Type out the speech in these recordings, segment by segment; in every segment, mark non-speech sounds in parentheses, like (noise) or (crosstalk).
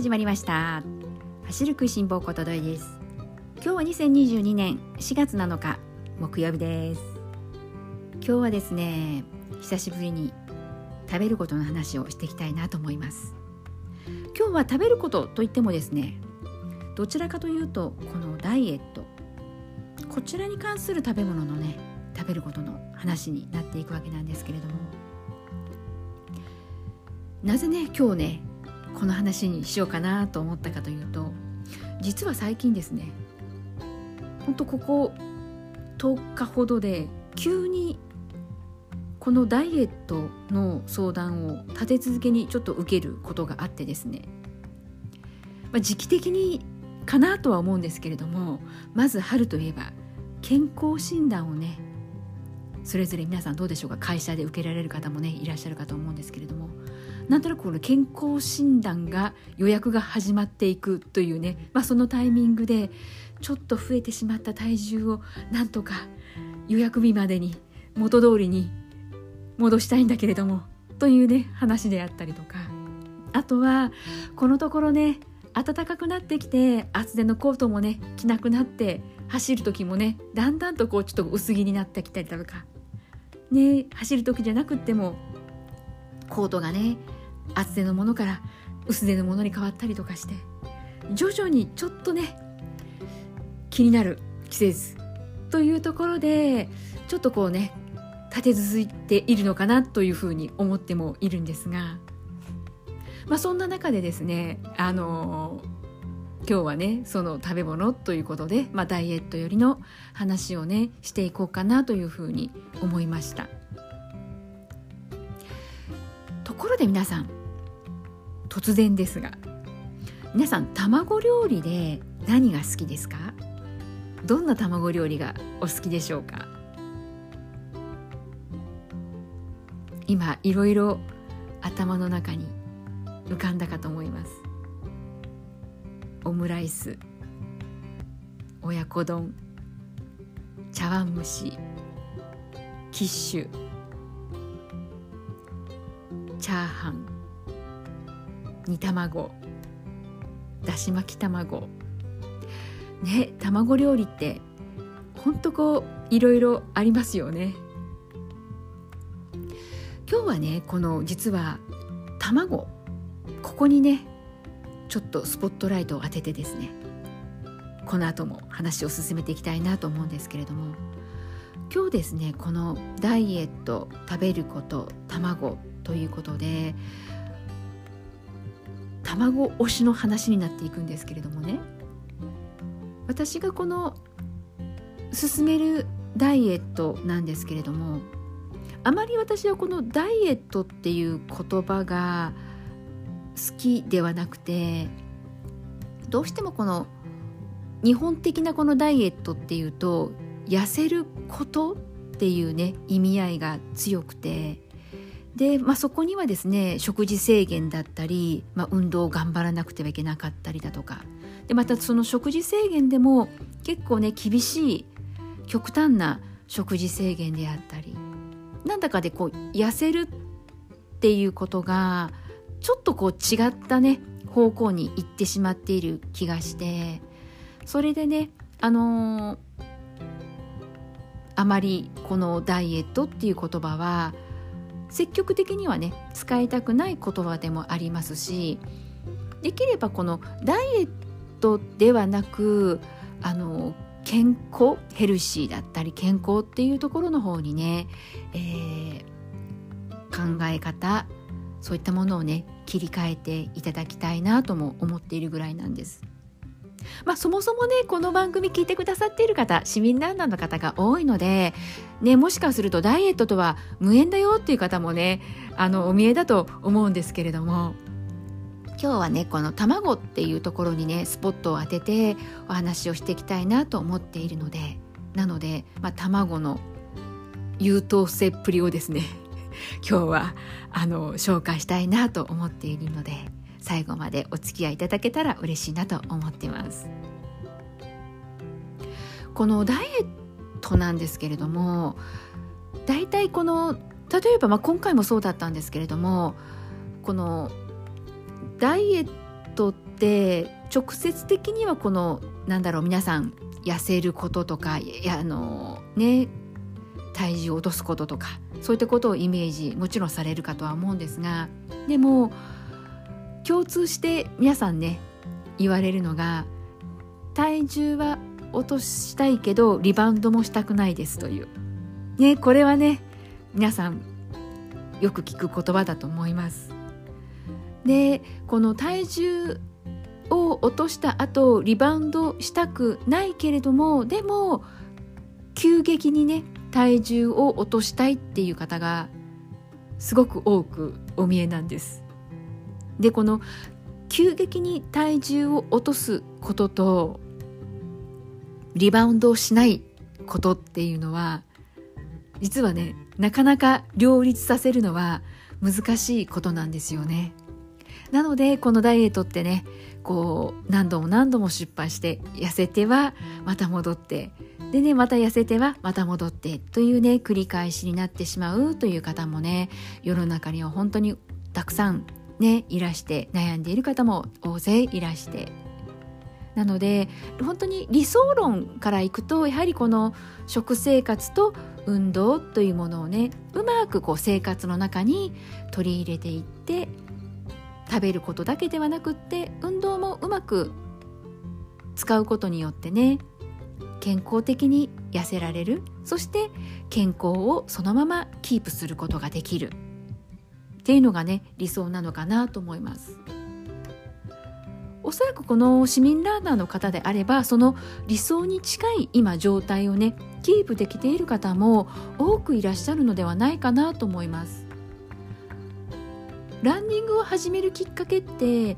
始まりました。走る食いしん坊ことどいです。今日は2022年4月7日木曜日です。今日はですね久しぶりに食べることの話をしていきたいなと思います。今日は食べることといってもですねどちらかというとこのダイエットこちらに関する食べ物のね食べることの話になっていくわけなんですけれども。なぜね今日ねこの話にしようかなと思ったかというと実は最近ですねほんとここ10日ほどで急にこのダイエットの相談を立て続けにちょっと受けることがあってですね、まあ、時期的にかなとは思うんですけれどもまず春といえば健康診断をねそれぞれ皆さんどうでしょうか？会社で受けられる方もねいらっしゃるかと思うんですけれどもなんとなくこの健康診断が予約が始まっていくというね、まあ、そのタイミングでちょっと増えてしまった体重をなんとか予約日までに元通りに戻したいんだけれどもというね話であったりとか。あとはこのところね暖かくなってきて厚手のコートもね着なくなって走る時もねだんだんとこうちょっと薄着になってきたりだとか。ね走る時じゃなくってもコートがね厚手のものから薄手のものに変わったりとかして徐々にちょっとね気になる季節というところでちょっとこうね立て続いているのかなというふうに思ってもいるんですが、まあ、そんな中でですねあの今日はねその食べ物ということで、まあ、ダイエットよりの話をねしていこうかなというふうに思いました。ところで皆さん突然ですが。皆さん卵料理で何が好きですか？どんな卵料理がお好きでしょうか？今いろいろ頭の中に浮かんだかと思います。オムライス親子丼茶碗蒸しキッシュチャーハン。煮卵。だし巻き卵。ね卵料理ってほんとこういろいろありますよね。今日はねこの実は卵。ここにねちょっとスポットライトを当ててですねこの後も話を進めていきたいなと思うんですけれども今日ですねこのダイエット食べること卵ということで卵推しの話になっていくんですけれどもね。私がこの進めるダイエットなんですけれどもあまり私はこのダイエットっていう言葉が好きではなくてどうしてもこの日本的なこのダイエットっていうと痩せることっていうね意味合いが強くてで、まあ、そこにはですね食事制限だったり、まあ、運動を頑張らなくてはいけなかったりだとか。でまたその食事制限でも結構ね厳しい極端な食事制限であったりなんだかでこう痩せるっていうことがちょっとこう違ったね方向に行ってしまっている気がしてそれでねあのー、あまりこのダイエットっていう言葉は積極的にはね使いたくない言葉でもありますしできればこのダイエットではなくあの健康ヘルシーだったり健康っていうところの方にね、えー、考え方そういったものをね切り替えていただきたいなとも思っているぐらいなんです。まあ、そもそもねこの番組聞いてくださっている方市民ランナーの方が多いので、ね、もしかするとダイエットとは無縁だよっていう方もねあのお見えだと思うんですけれども今日はねこの卵っていうところにねスポットを当ててお話をしていきたいなと思っているのでなので、まあ、卵の優等生っぷりをですね (laughs) 今日はあの紹介したいなと思っているので。最後までお付き合いいただけたら嬉しいなと思ってます。このダイエットなんですけれども大体この例えば、まあ、今回もそうだったんですけれどもこのダイエットって直接的にはこのなんだろう皆さん痩せることとかいやあのね体重を落とすこととかそういったことをイメージもちろんされるかとは思うんですがでも共通して皆さんね言われるのが体重は落としたいけどリバウンドもしたくないですという。ねこれはね皆さんよく聞く言葉だと思います。でこの体重を落とした後リバウンドしたくないけれどもでも急激にね体重を落としたいっていう方がすごく多くお見えなんです。でこの急激に体重を落とすこととリバウンドをしないことっていうのは実はねなかなか両立させるのは難しいことなんですよね。なのでこのダイエットってねこう何度も何度も失敗して痩せてはまた戻ってでねまた痩せてはまた戻ってというね繰り返しになってしまうという方もね世の中には本当にたくさんねいらして悩んでいる方も大勢いらして。なので本当に理想論からいくとやはりこの食生活と運動というものをねうまくこう生活の中に取り入れていって食べることだけではなくって運動もうまく使うことによってね健康的に痩せられる。そして健康をそのままキープすることができる。っていうのがね理想なのかなと思います。おそらくこの市民ランナーの方であればその理想に近い今状態をねキープできている方も多くいらっしゃるのではないかなと思いますランニングを始めるきっかけって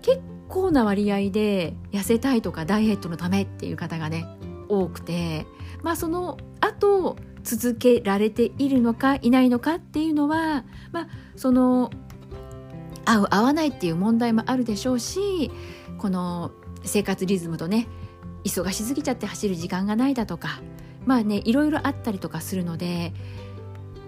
結構な割合で痩せたいとかダイエットのためっていう方がね多くてまあその後続けられているのかいないのかっていうのはまあその合う合わないっていう問題もあるでしょうしこの生活リズムとね忙しすぎちゃって走る時間がないだとかまあねいろいろあったりとかするので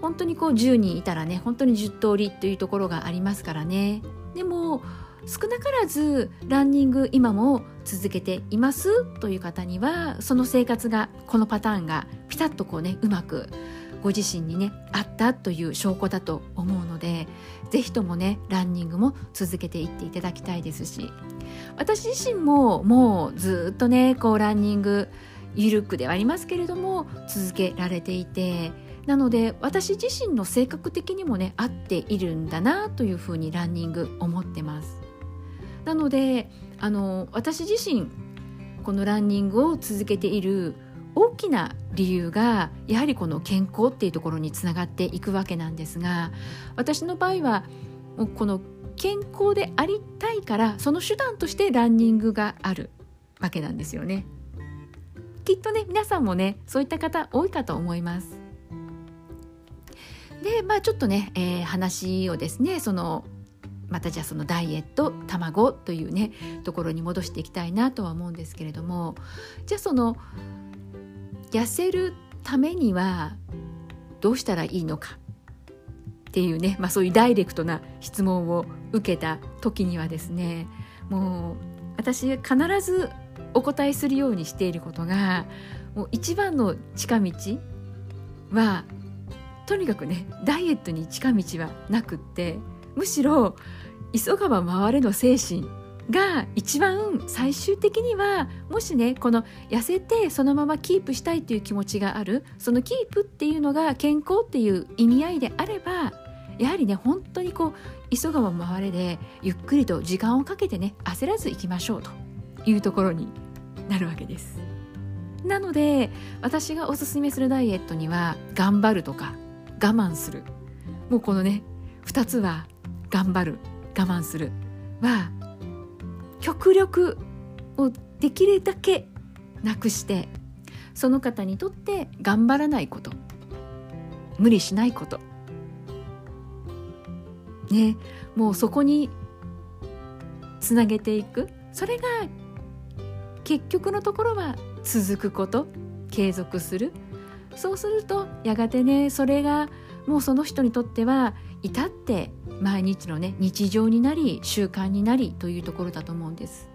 本当にこう10人いたらね本当に10通りというところがありますからね。でも少なからずランニング今も続けていますという方にはその生活がこのパターンがピタッとこうねうまくご自身にねあったという証拠だと思うので是非ともねランニングも続けていっていただきたいですし私自身ももうずっとねこうランニング緩くではありますけれども続けられていてなので私自身の性格的にもね合っているんだなというふうにランニング思ってます。なのであの私自身このランニングを続けている大きな理由がやはりこの健康っていうところにつながっていくわけなんですが私の場合はこの健康でありたいからその手段としてランニングがあるわけなんですよね。きっとね皆さんもねそういった方多いかと思います。でまあちょっとね、えー、話をですねそのまたじゃあそのダイエット卵というねところに戻していきたいなとは思うんですけれどもじゃあその痩せるためにはどうしたらいいのか？っていうね、まあ、そういうダイレクトな質問を受けた時にはですねもう私必ずお答えするようにしていることがもう一番の近道はとにかくねダイエットに近道はなくってむしろ急がば回れの精神が一番最終的にはもしねこの痩せてそのままキープしたいという気持ちがあるそのキープっていうのが健康っていう意味合いであればやはりね本当にこう急がば回れでゆっくりと時間をかけてね焦らずいきましょうというところになるわけです。なので私がおすすめするダイエットには頑張るとか我慢するもうこのね2つは頑張る我慢する。は極力をできるだけなくしてその方にとって頑張らないこと。無理しないこと。ねもうそこにつなげていく。それが結局のところは続くこと。継続する。そうするとやがてねそれがもうその人にとっては至って毎日のね日常になり習慣になりというところだと思うんです。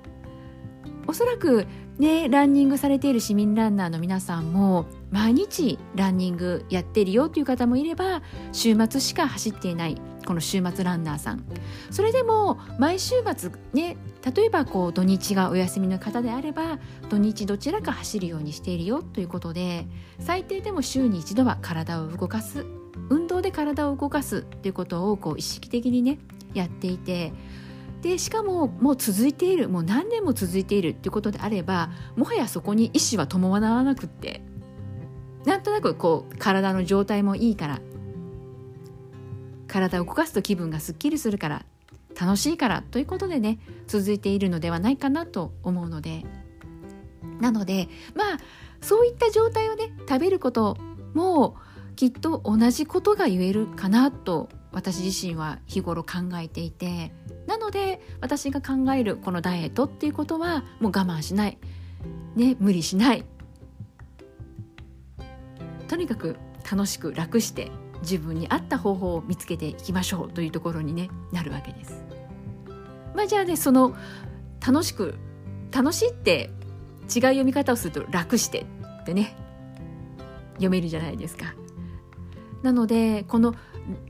おそらくねランニングされている市民ランナーの皆さんも毎日ランニングやってるよという方もいれば週末しか走っていないこの週末ランナーさん。それでも毎週末ね例えばこう土日がお休みの方であれば土日どちらか走るようにしているよということで最低でも週に一度は体を動かす動で体を動かすということをこう意識的にねやっていてでしかももう続いているもう何年も続いているっていうことであればもはやそこに意思は伴わなくってなんとなくこう体の状態もいいから体を動かすと気分がすっきりするから楽しいからということでね続いているのではないかなと思うので。なのでまあそういった状態をね食べることもきっと同じことが言えるかなと私自身は日頃考えていてなので私が考えるこのダイエットっていうことはもう我慢しない、ね、無理しないとにかく楽しく楽して自分に合った方法を見つけていきましょうというところに、ね、なるわけです。まあ、じゃあねその楽しく楽しいって違う読み方をすると楽してってね読めるじゃないですか。なのでこの、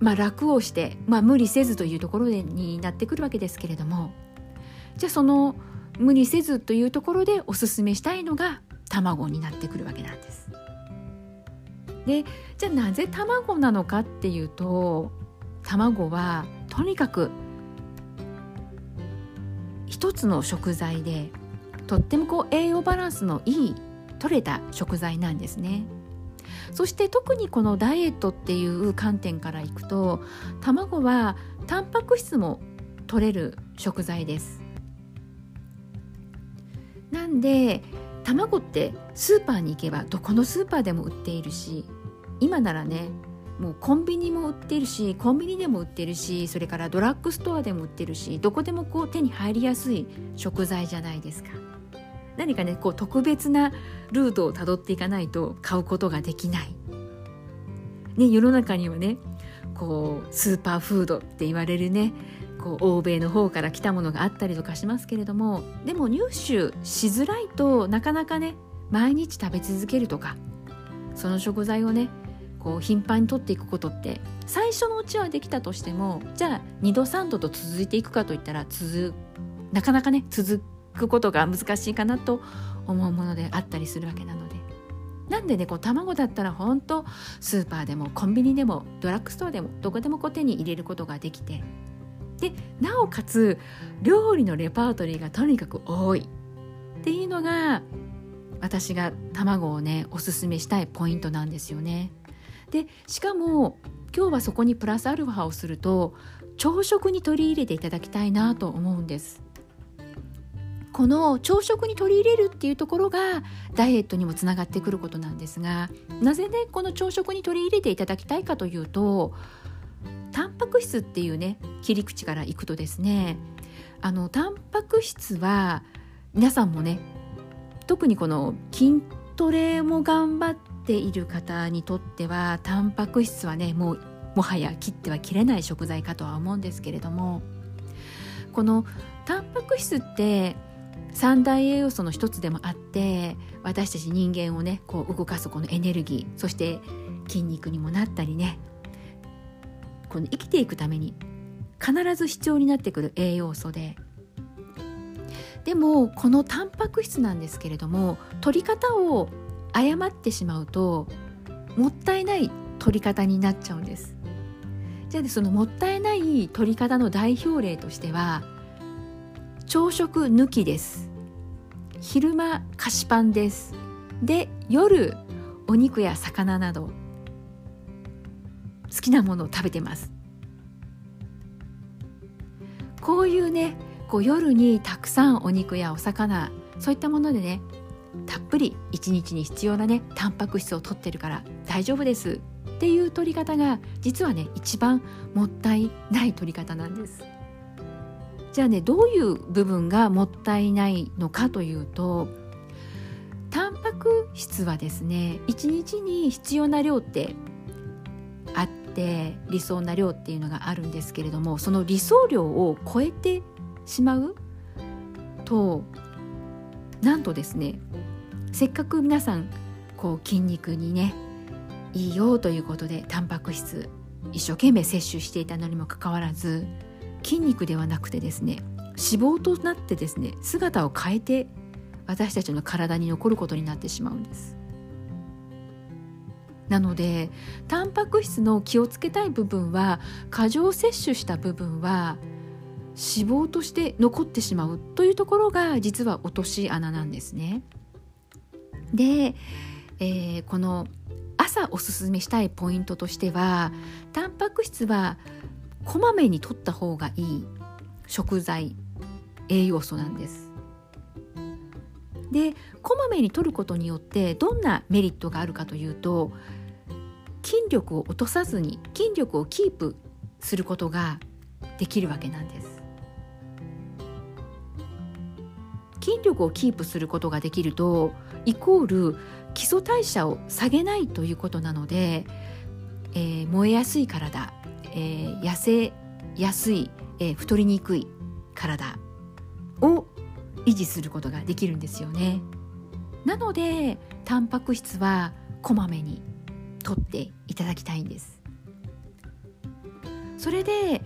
まあ、楽をして、まあ、無理せずというところでになってくるわけですけれどもじゃあその無理せずというところでおすすめしたいのが卵になってくるわけなんです。でじゃあなぜ卵なのかっていうと卵はとにかく一つの食材でとってもこう栄養バランスのいい取れた食材なんですね。そして特にこのダイエットっていう観点からいくと卵はタンパク質も取れる食材です。なんで卵ってスーパーに行けばどこのスーパーでも売っているし今ならねもうコンビニも売ってるしコンビニでも売ってるしそれからドラッグストアでも売ってるしどこでもこう手に入りやすい食材じゃないですか何かねこう特別なルートをたどっていかないと買うことができない、ね、世の中にはねこうスーパーフードって言われるねこう欧米の方から来たものがあったりとかしますけれどもでも入手しづらいとなかなかね毎日食べ続けるとかその食材をねこう頻繁に取っていくことって最初のうちはできたとしてもじゃあ2度3度と続いていくかといったら続なかなかね続くことが難しいかなと思うものであったりするわけなので。なんでねこう卵だったら本当スーパーでもコンビニでもドラッグストアでもどこでもこう手に入れることができて。でなおかつ料理のレパートリーがとにかく多い。っていうのが私が卵をねおすすめしたいポイントなんですよね。でしかも今日はそこにプラスアルファをすると朝食に取り入れていただきたいなと思うんです。この朝食に取り入れるっていうところがダイエットにもつながってくることなんですがなぜねこの朝食に取り入れていただきたいかというとタンパク質っていうね切り口からいくとですねあのタンパク質は皆さんもね特にこの筋トレも頑張っている方にとってはタンパク質はねもうもはや切っては切れない食材かとは思うんですけれどもこのタンパク質って三大栄養素の一つでもあって私たち人間をねこう動かすこのエネルギーそして筋肉にもなったりねこの生きていくために必ず必要になってくる栄養素ででもこのタンパク質なんですけれども取り方を誤ってしまうともったいない取り方になっちゃうんです。じゃあ、ね、そのもったいない取り方の代表例としては朝食抜きです。昼間菓子パンです。で夜お肉や魚など好きなものを食べてます。こういうねこう夜にたくさんお肉やお魚そういったものでねたっぷり1日に必要なねタンパク質を取ってるから大丈夫ですっていう取り方が実はね一番もったいない取り方なんです。じゃあねどういう部分がもったいないのかというとタンパク質はですね1日に必要な量ってあって理想な量っていうのがあるんですけれどもその理想量を超えてしまうとなんとですねせっかく皆さんこう筋肉にねいいよということでタンパク質一生懸命摂取していたのにもかかわらず筋肉ではなくてですね脂肪となってですね姿を変えて私たちの体に残ることになってしまうんですなのでタンパク質の気をつけたい部分は過剰摂取した部分は脂肪として残ってしまうというところが実は落とし穴なんですね。で、えー、この朝おすすめしたいポイントとしてはタンパク質はこまめに摂った方がいい食材栄養素なんです。でこまめに摂ることによってどんなメリットがあるかというと筋力を落とさずに筋力をキープすることができるわけなんです。筋力をキープすることができるとイコール基礎代謝を下げないということなので、えー、燃えやすい体、えー、痩せやすい、えー、太りにくい体を維持することができるんですよね。なのでタンパク質はこまめに取っていただきたいんです。それで、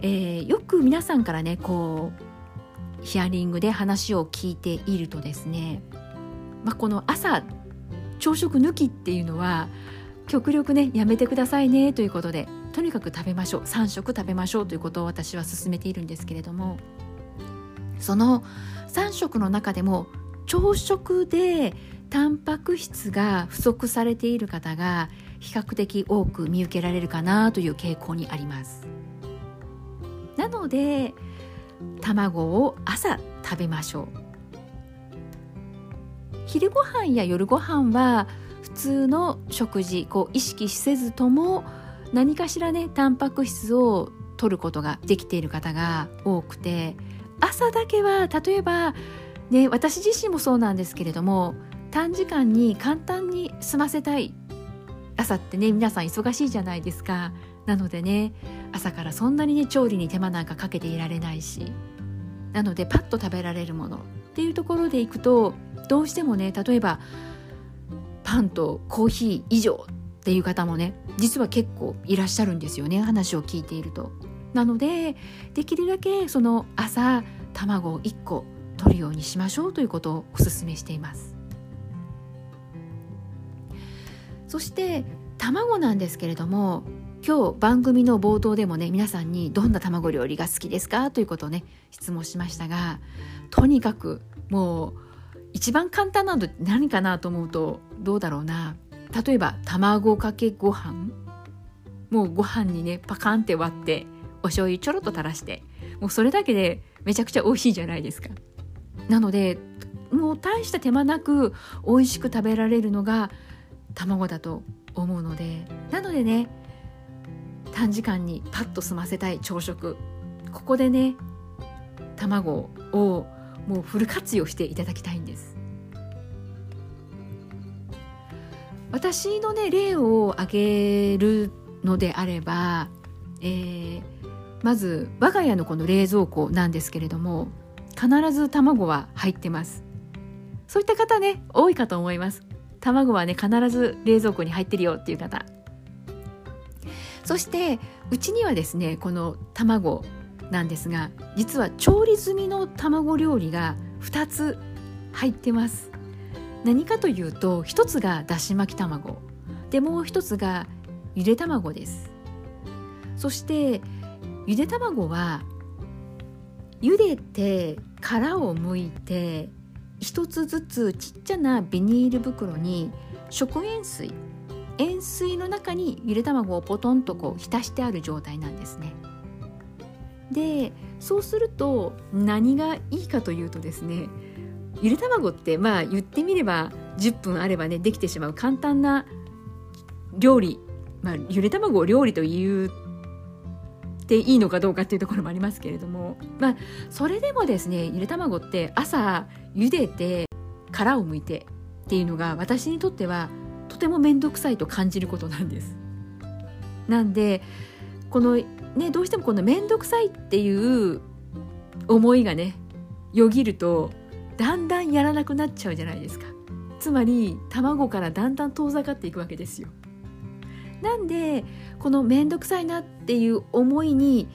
えー、よく皆さんからねこうヒアリングで話を聞いているとですね、まあ、この朝朝食抜きっていうのは極力ねやめてくださいねということでとにかく食べましょう3食食べましょうということを私は勧めているんですけれどもその3食の中でも朝食でタンパク質が不足されている方が比較的多く見受けられるかなという傾向にあります。なので卵を朝食べましょう。昼ご飯や夜ご飯は普通の食事こう意識せずとも何かしらねタンパク質を取ることができている方が多くて朝だけは例えばね私自身もそうなんですけれども短時間に簡単に済ませたい。朝ってね皆さん忙しいじゃないですか。なのでね朝からそんなにね調理に手間なんかかけていられないしなのでパッと食べられるもの。っていうところでいくとどうしてもね例えばパンとコーヒー以上っっていう方もね実は結構いらっしゃるんですよね話を聞いていると。なのでできるだけその朝卵を1個取るようにしましょうということをお勧めしています。そして卵なんですけれども今日番組の冒頭でもね皆さんにどんな卵料理が好きですか？ということをね質問しましたがとにかくもう一番簡単なの何かなと思うとどうだろうな例えば卵かけご飯。もうご飯にねパカンって割ってお醤油ちょろっと垂らして。もうそれだけでめちゃくちゃ美味しいじゃないですか。なのでもう大した手間なく美味しく食べられるのが卵だと思うので。なのでね短時間にパッと済ませたい朝食。ここでね卵をもうフル活用していただきたいんです。私のね例を挙げるのであれば、えー、まず我が家のこの冷蔵庫なんですけれども必ず卵は入ってます。そういった方ね多いかと思います。卵はね必ず冷蔵庫に入ってるよっていう方。そしてうちにはですねこの卵なんですが実は調理済みの卵料理が2つ入ってます。何かというと1つがだし巻き卵でもう1つがゆで卵ですそしてゆで卵は茹でて殻を剥いて一つずつちっちゃなビニール袋に食塩水塩水の中にゆで卵をポトンとこう浸してある状態なんですね。でそうすると何がいいかというとですねゆで卵ってまあ言ってみれば10分あればねできてしまう簡単な料理、まあ、ゆで卵を料理というていいのかどうかっていうところもありますけれどもまあそれでもですねゆで卵って朝茹でて殻を剥いてっていうのが私にとってはとても面倒くさいと感じることなんです。なんでこのねどうしてもこの面倒くさいっていう思いがねよぎるとだんだんやらなくなっちゃうじゃないですか。つまり卵からだんだん遠ざかっていくわけですよ。なんでこの面倒くさいなっていう思いに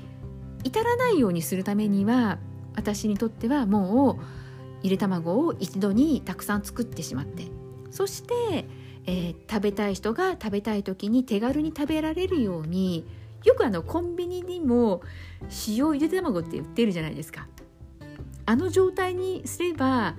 至らないようにするためには私にとってはもうゆで卵を一度にたくさん作ってしまってそして、えー、食べたい人が食べたい時に手軽に食べられるようによくあのコンビニにも塩ゆで卵って売ってるじゃないですか。あの状態にすれば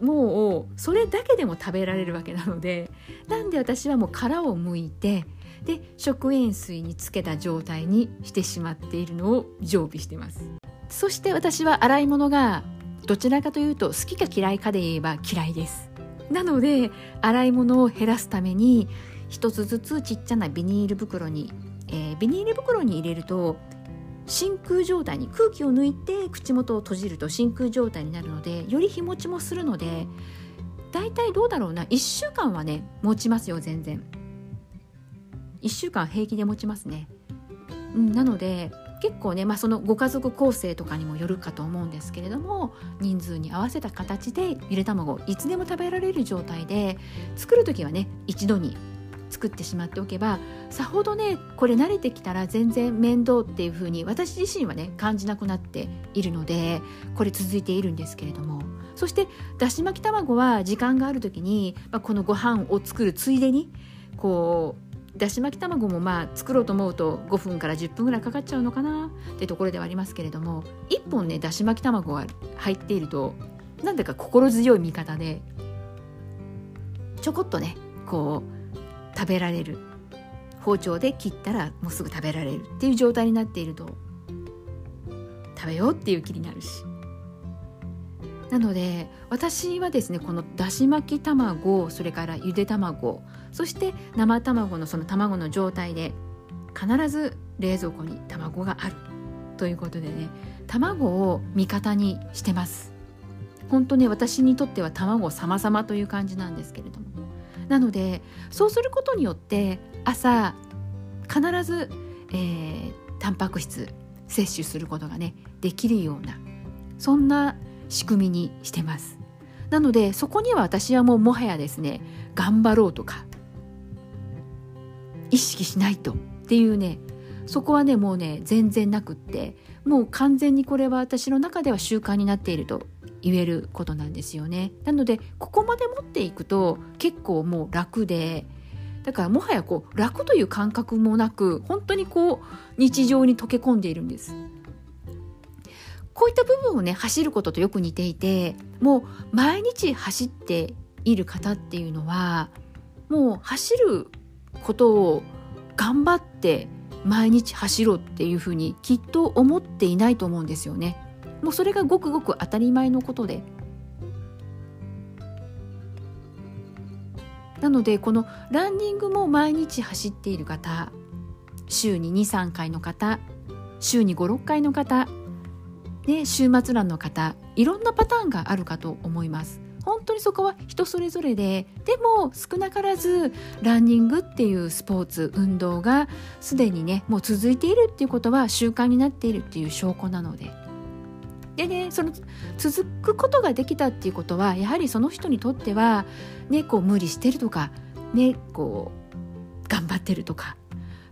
もうそれだけでも食べられるわけなのでなんで私はもう殻を剥いてで食塩水につけた状態にしてしまっているのを常備してます。そして私は洗い物がどちらかというと好きか嫌いかで言えば嫌いです。なので洗い物を減らすために一つずつちっちゃなビニール袋に、えー、ビニール袋に入れると真空状態に空気を抜いて口元を閉じると真空状態になるのでより日持ちもするのでだいたいどうだろうな。1週間はね持ちますよ全然。1週間平気で持ちますね、うん、なので結構ね、まあ、そのご家族構成とかにもよるかと思うんですけれども人数に合わせた形でゆで卵いつでも食べられる状態で作る時はね一度に作ってしまっておけばさほどねこれ慣れてきたら全然面倒っていう風に私自身はね感じなくなっているのでこれ続いているんですけれども。そしてだし巻き卵は時間がある時に、まあ、このご飯を作るついでにこうだし巻き卵もまあ作ろうと思うと5分から10分ぐらいかかっちゃうのかなってところではありますけれども1本ねだし巻き卵が入っているとなんだか心強い味方でちょこっとねこう食べられる。包丁で切ったらもうすぐ食べられるっていう状態になっていると。食べようっていう気になるし。なので私はですねこのだし巻き卵それからゆで卵そして生卵のその卵の状態で必ず冷蔵庫に卵がある。ということでね卵を味方にしてます。本当ね私にとっては卵様々という感じなんですけれども。なのでそうすることによって朝必ず、えー、タンパク質摂取することがねできるようなそんな仕組みにしてます。なのでそこには私はもうもはやですね頑張ろうとか意識しないとっていうねそこはねもうね全然なくってもう完全にこれは私の中では習慣になっていると言えることなんですよねなのでここまで持っていくと結構もう楽でだからもはやこう楽という感覚もなく本当にこう日常に溶け込んでいるんですこういった部分をね走ることとよく似ていてもう毎日走っている方っていうのはもう走ることを頑張って毎日走ろうっていうふうにきっと思っていないと思うんですよね。もうそれがごくごく当たり前のことで。なのでこのランニングも毎日走っている方週に23回の方週に56回の方、ね、週末ランの方いろんなパターンがあるかと思います。本当にそこは人それぞれででも少なからずランニングっていうスポーツ運動がすでにねもう続いているっていうことは習慣になっているっていう証拠なので。でねその続くことができたっていうことはやはりその人にとっては、ね、こう無理してるとか、ね、こう頑張ってるとか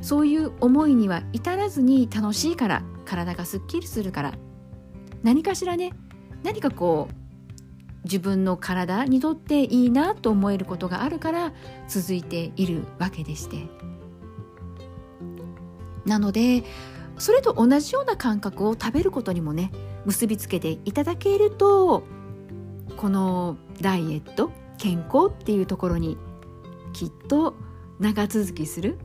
そういう思いには至らずに楽しいから体がすっきりするから何かしらね何かこう自分の体にとっていいなと思えることがあるから続いているわけでして。なのでそれと同じような感覚を食べることにもね結びつけていただけるとこのダイエット健康っていうところにきっと長続きする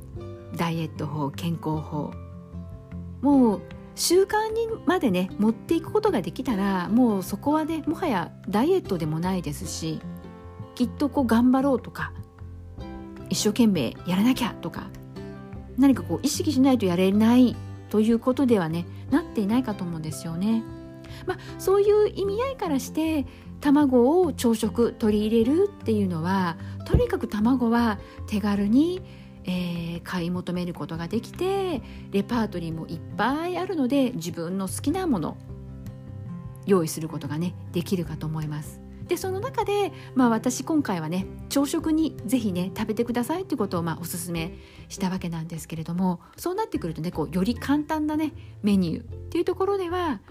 ダイエット法健康法もう習慣にまでね持っていくことができたらもうそこはねもはやダイエットでもないですしきっとこう頑張ろうとか一生懸命やらなきゃとか何かこう意識しないとやれないということではねなっていないかと思うんですよね。まあ、そういう意味合いからして卵を朝食取り入れるっていうのはとにかく卵は手軽に、えー、買い求めることができてレパートリーもいっぱいあるので自分の好きなもの用意することがねできるかと思います。でその中で、まあ、私今回はね朝食にぜひね食べてくださいということをまあおすすめしたわけなんですけれどもそうなってくるとねこうより簡単なねメニューっていうところでは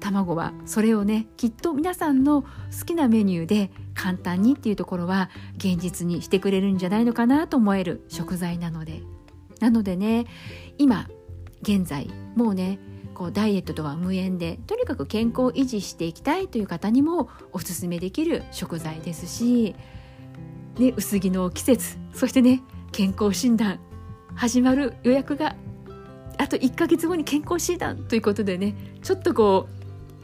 卵はそれをねきっと皆さんの好きなメニューで簡単にっていうところは現実にしてくれるんじゃないのかなと思える食材なので。なのでね今現在もうねこうダイエットとは無縁でとにかく健康を維持していきたいという方にもおすすめできる食材ですし、ね、薄着の季節そしてね健康診断始まる予約があと1ヶ月後に健康診断ということでねちょっとこう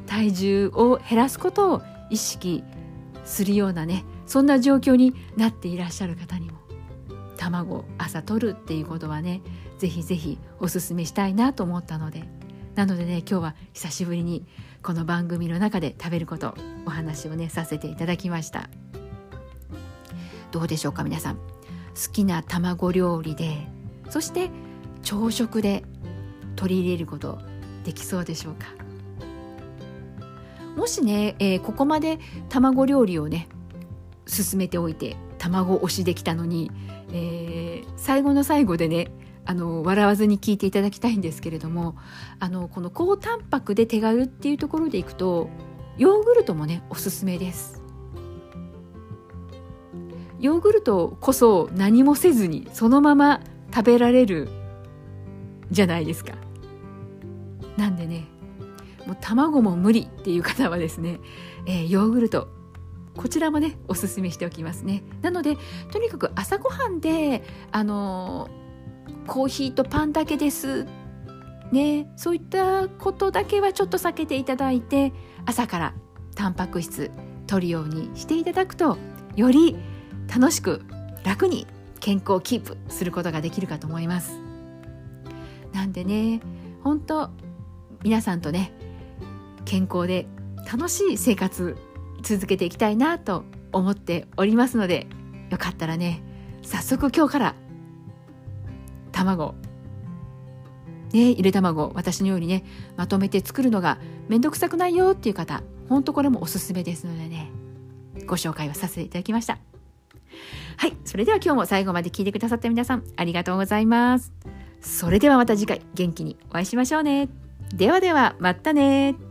体重を減らすことを意識するようなねそんな状況になっていらっしゃる方にも卵朝取るっていうことはねぜひぜひおすすめしたいなと思ったのでなのでね今日は久しぶりにこの番組の中で食べることお話をねさせていただきました。どうでしょうか皆さん。好きな卵料理でそして朝食で取り入れることできそうでしょうか？もしね、えー、ここまで卵料理をね進めておいて卵推しできたのに、えー、最後の最後でねあの笑わずに聞いていただきたいんですけれどもあのこの高タンパクで手軽っていうところでいくとヨーグルトもねおすすめです。ヨーグルトこそ何もせずにそのまま食べられるじゃないですか。なんでねもう卵も無理っていう方はですね、えー、ヨーグルト。こちらもねおすすめしておきますね。なのでとにかく朝ごはんであのーコーヒーとパンだけです。ねそういったことだけはちょっと避けていただいて朝からタンパク質取るようにしていただくとより楽しく楽に健康をキープすることができるかと思います。なんでね本当皆さんとね健康で楽しい生活続けていきたいなと思っておりますのでよかったらね早速今日から卵。ね、ゆで卵私のようにねまとめて作るのが面倒くさくないよっていう方ほんとこれもおすすめですのでねご紹介をさせていただきました。はいそれでは今日も最後まで聞いてくださった皆さんありがとうございます。それではまた次回元気にお会いしましょうね。ではではまたね。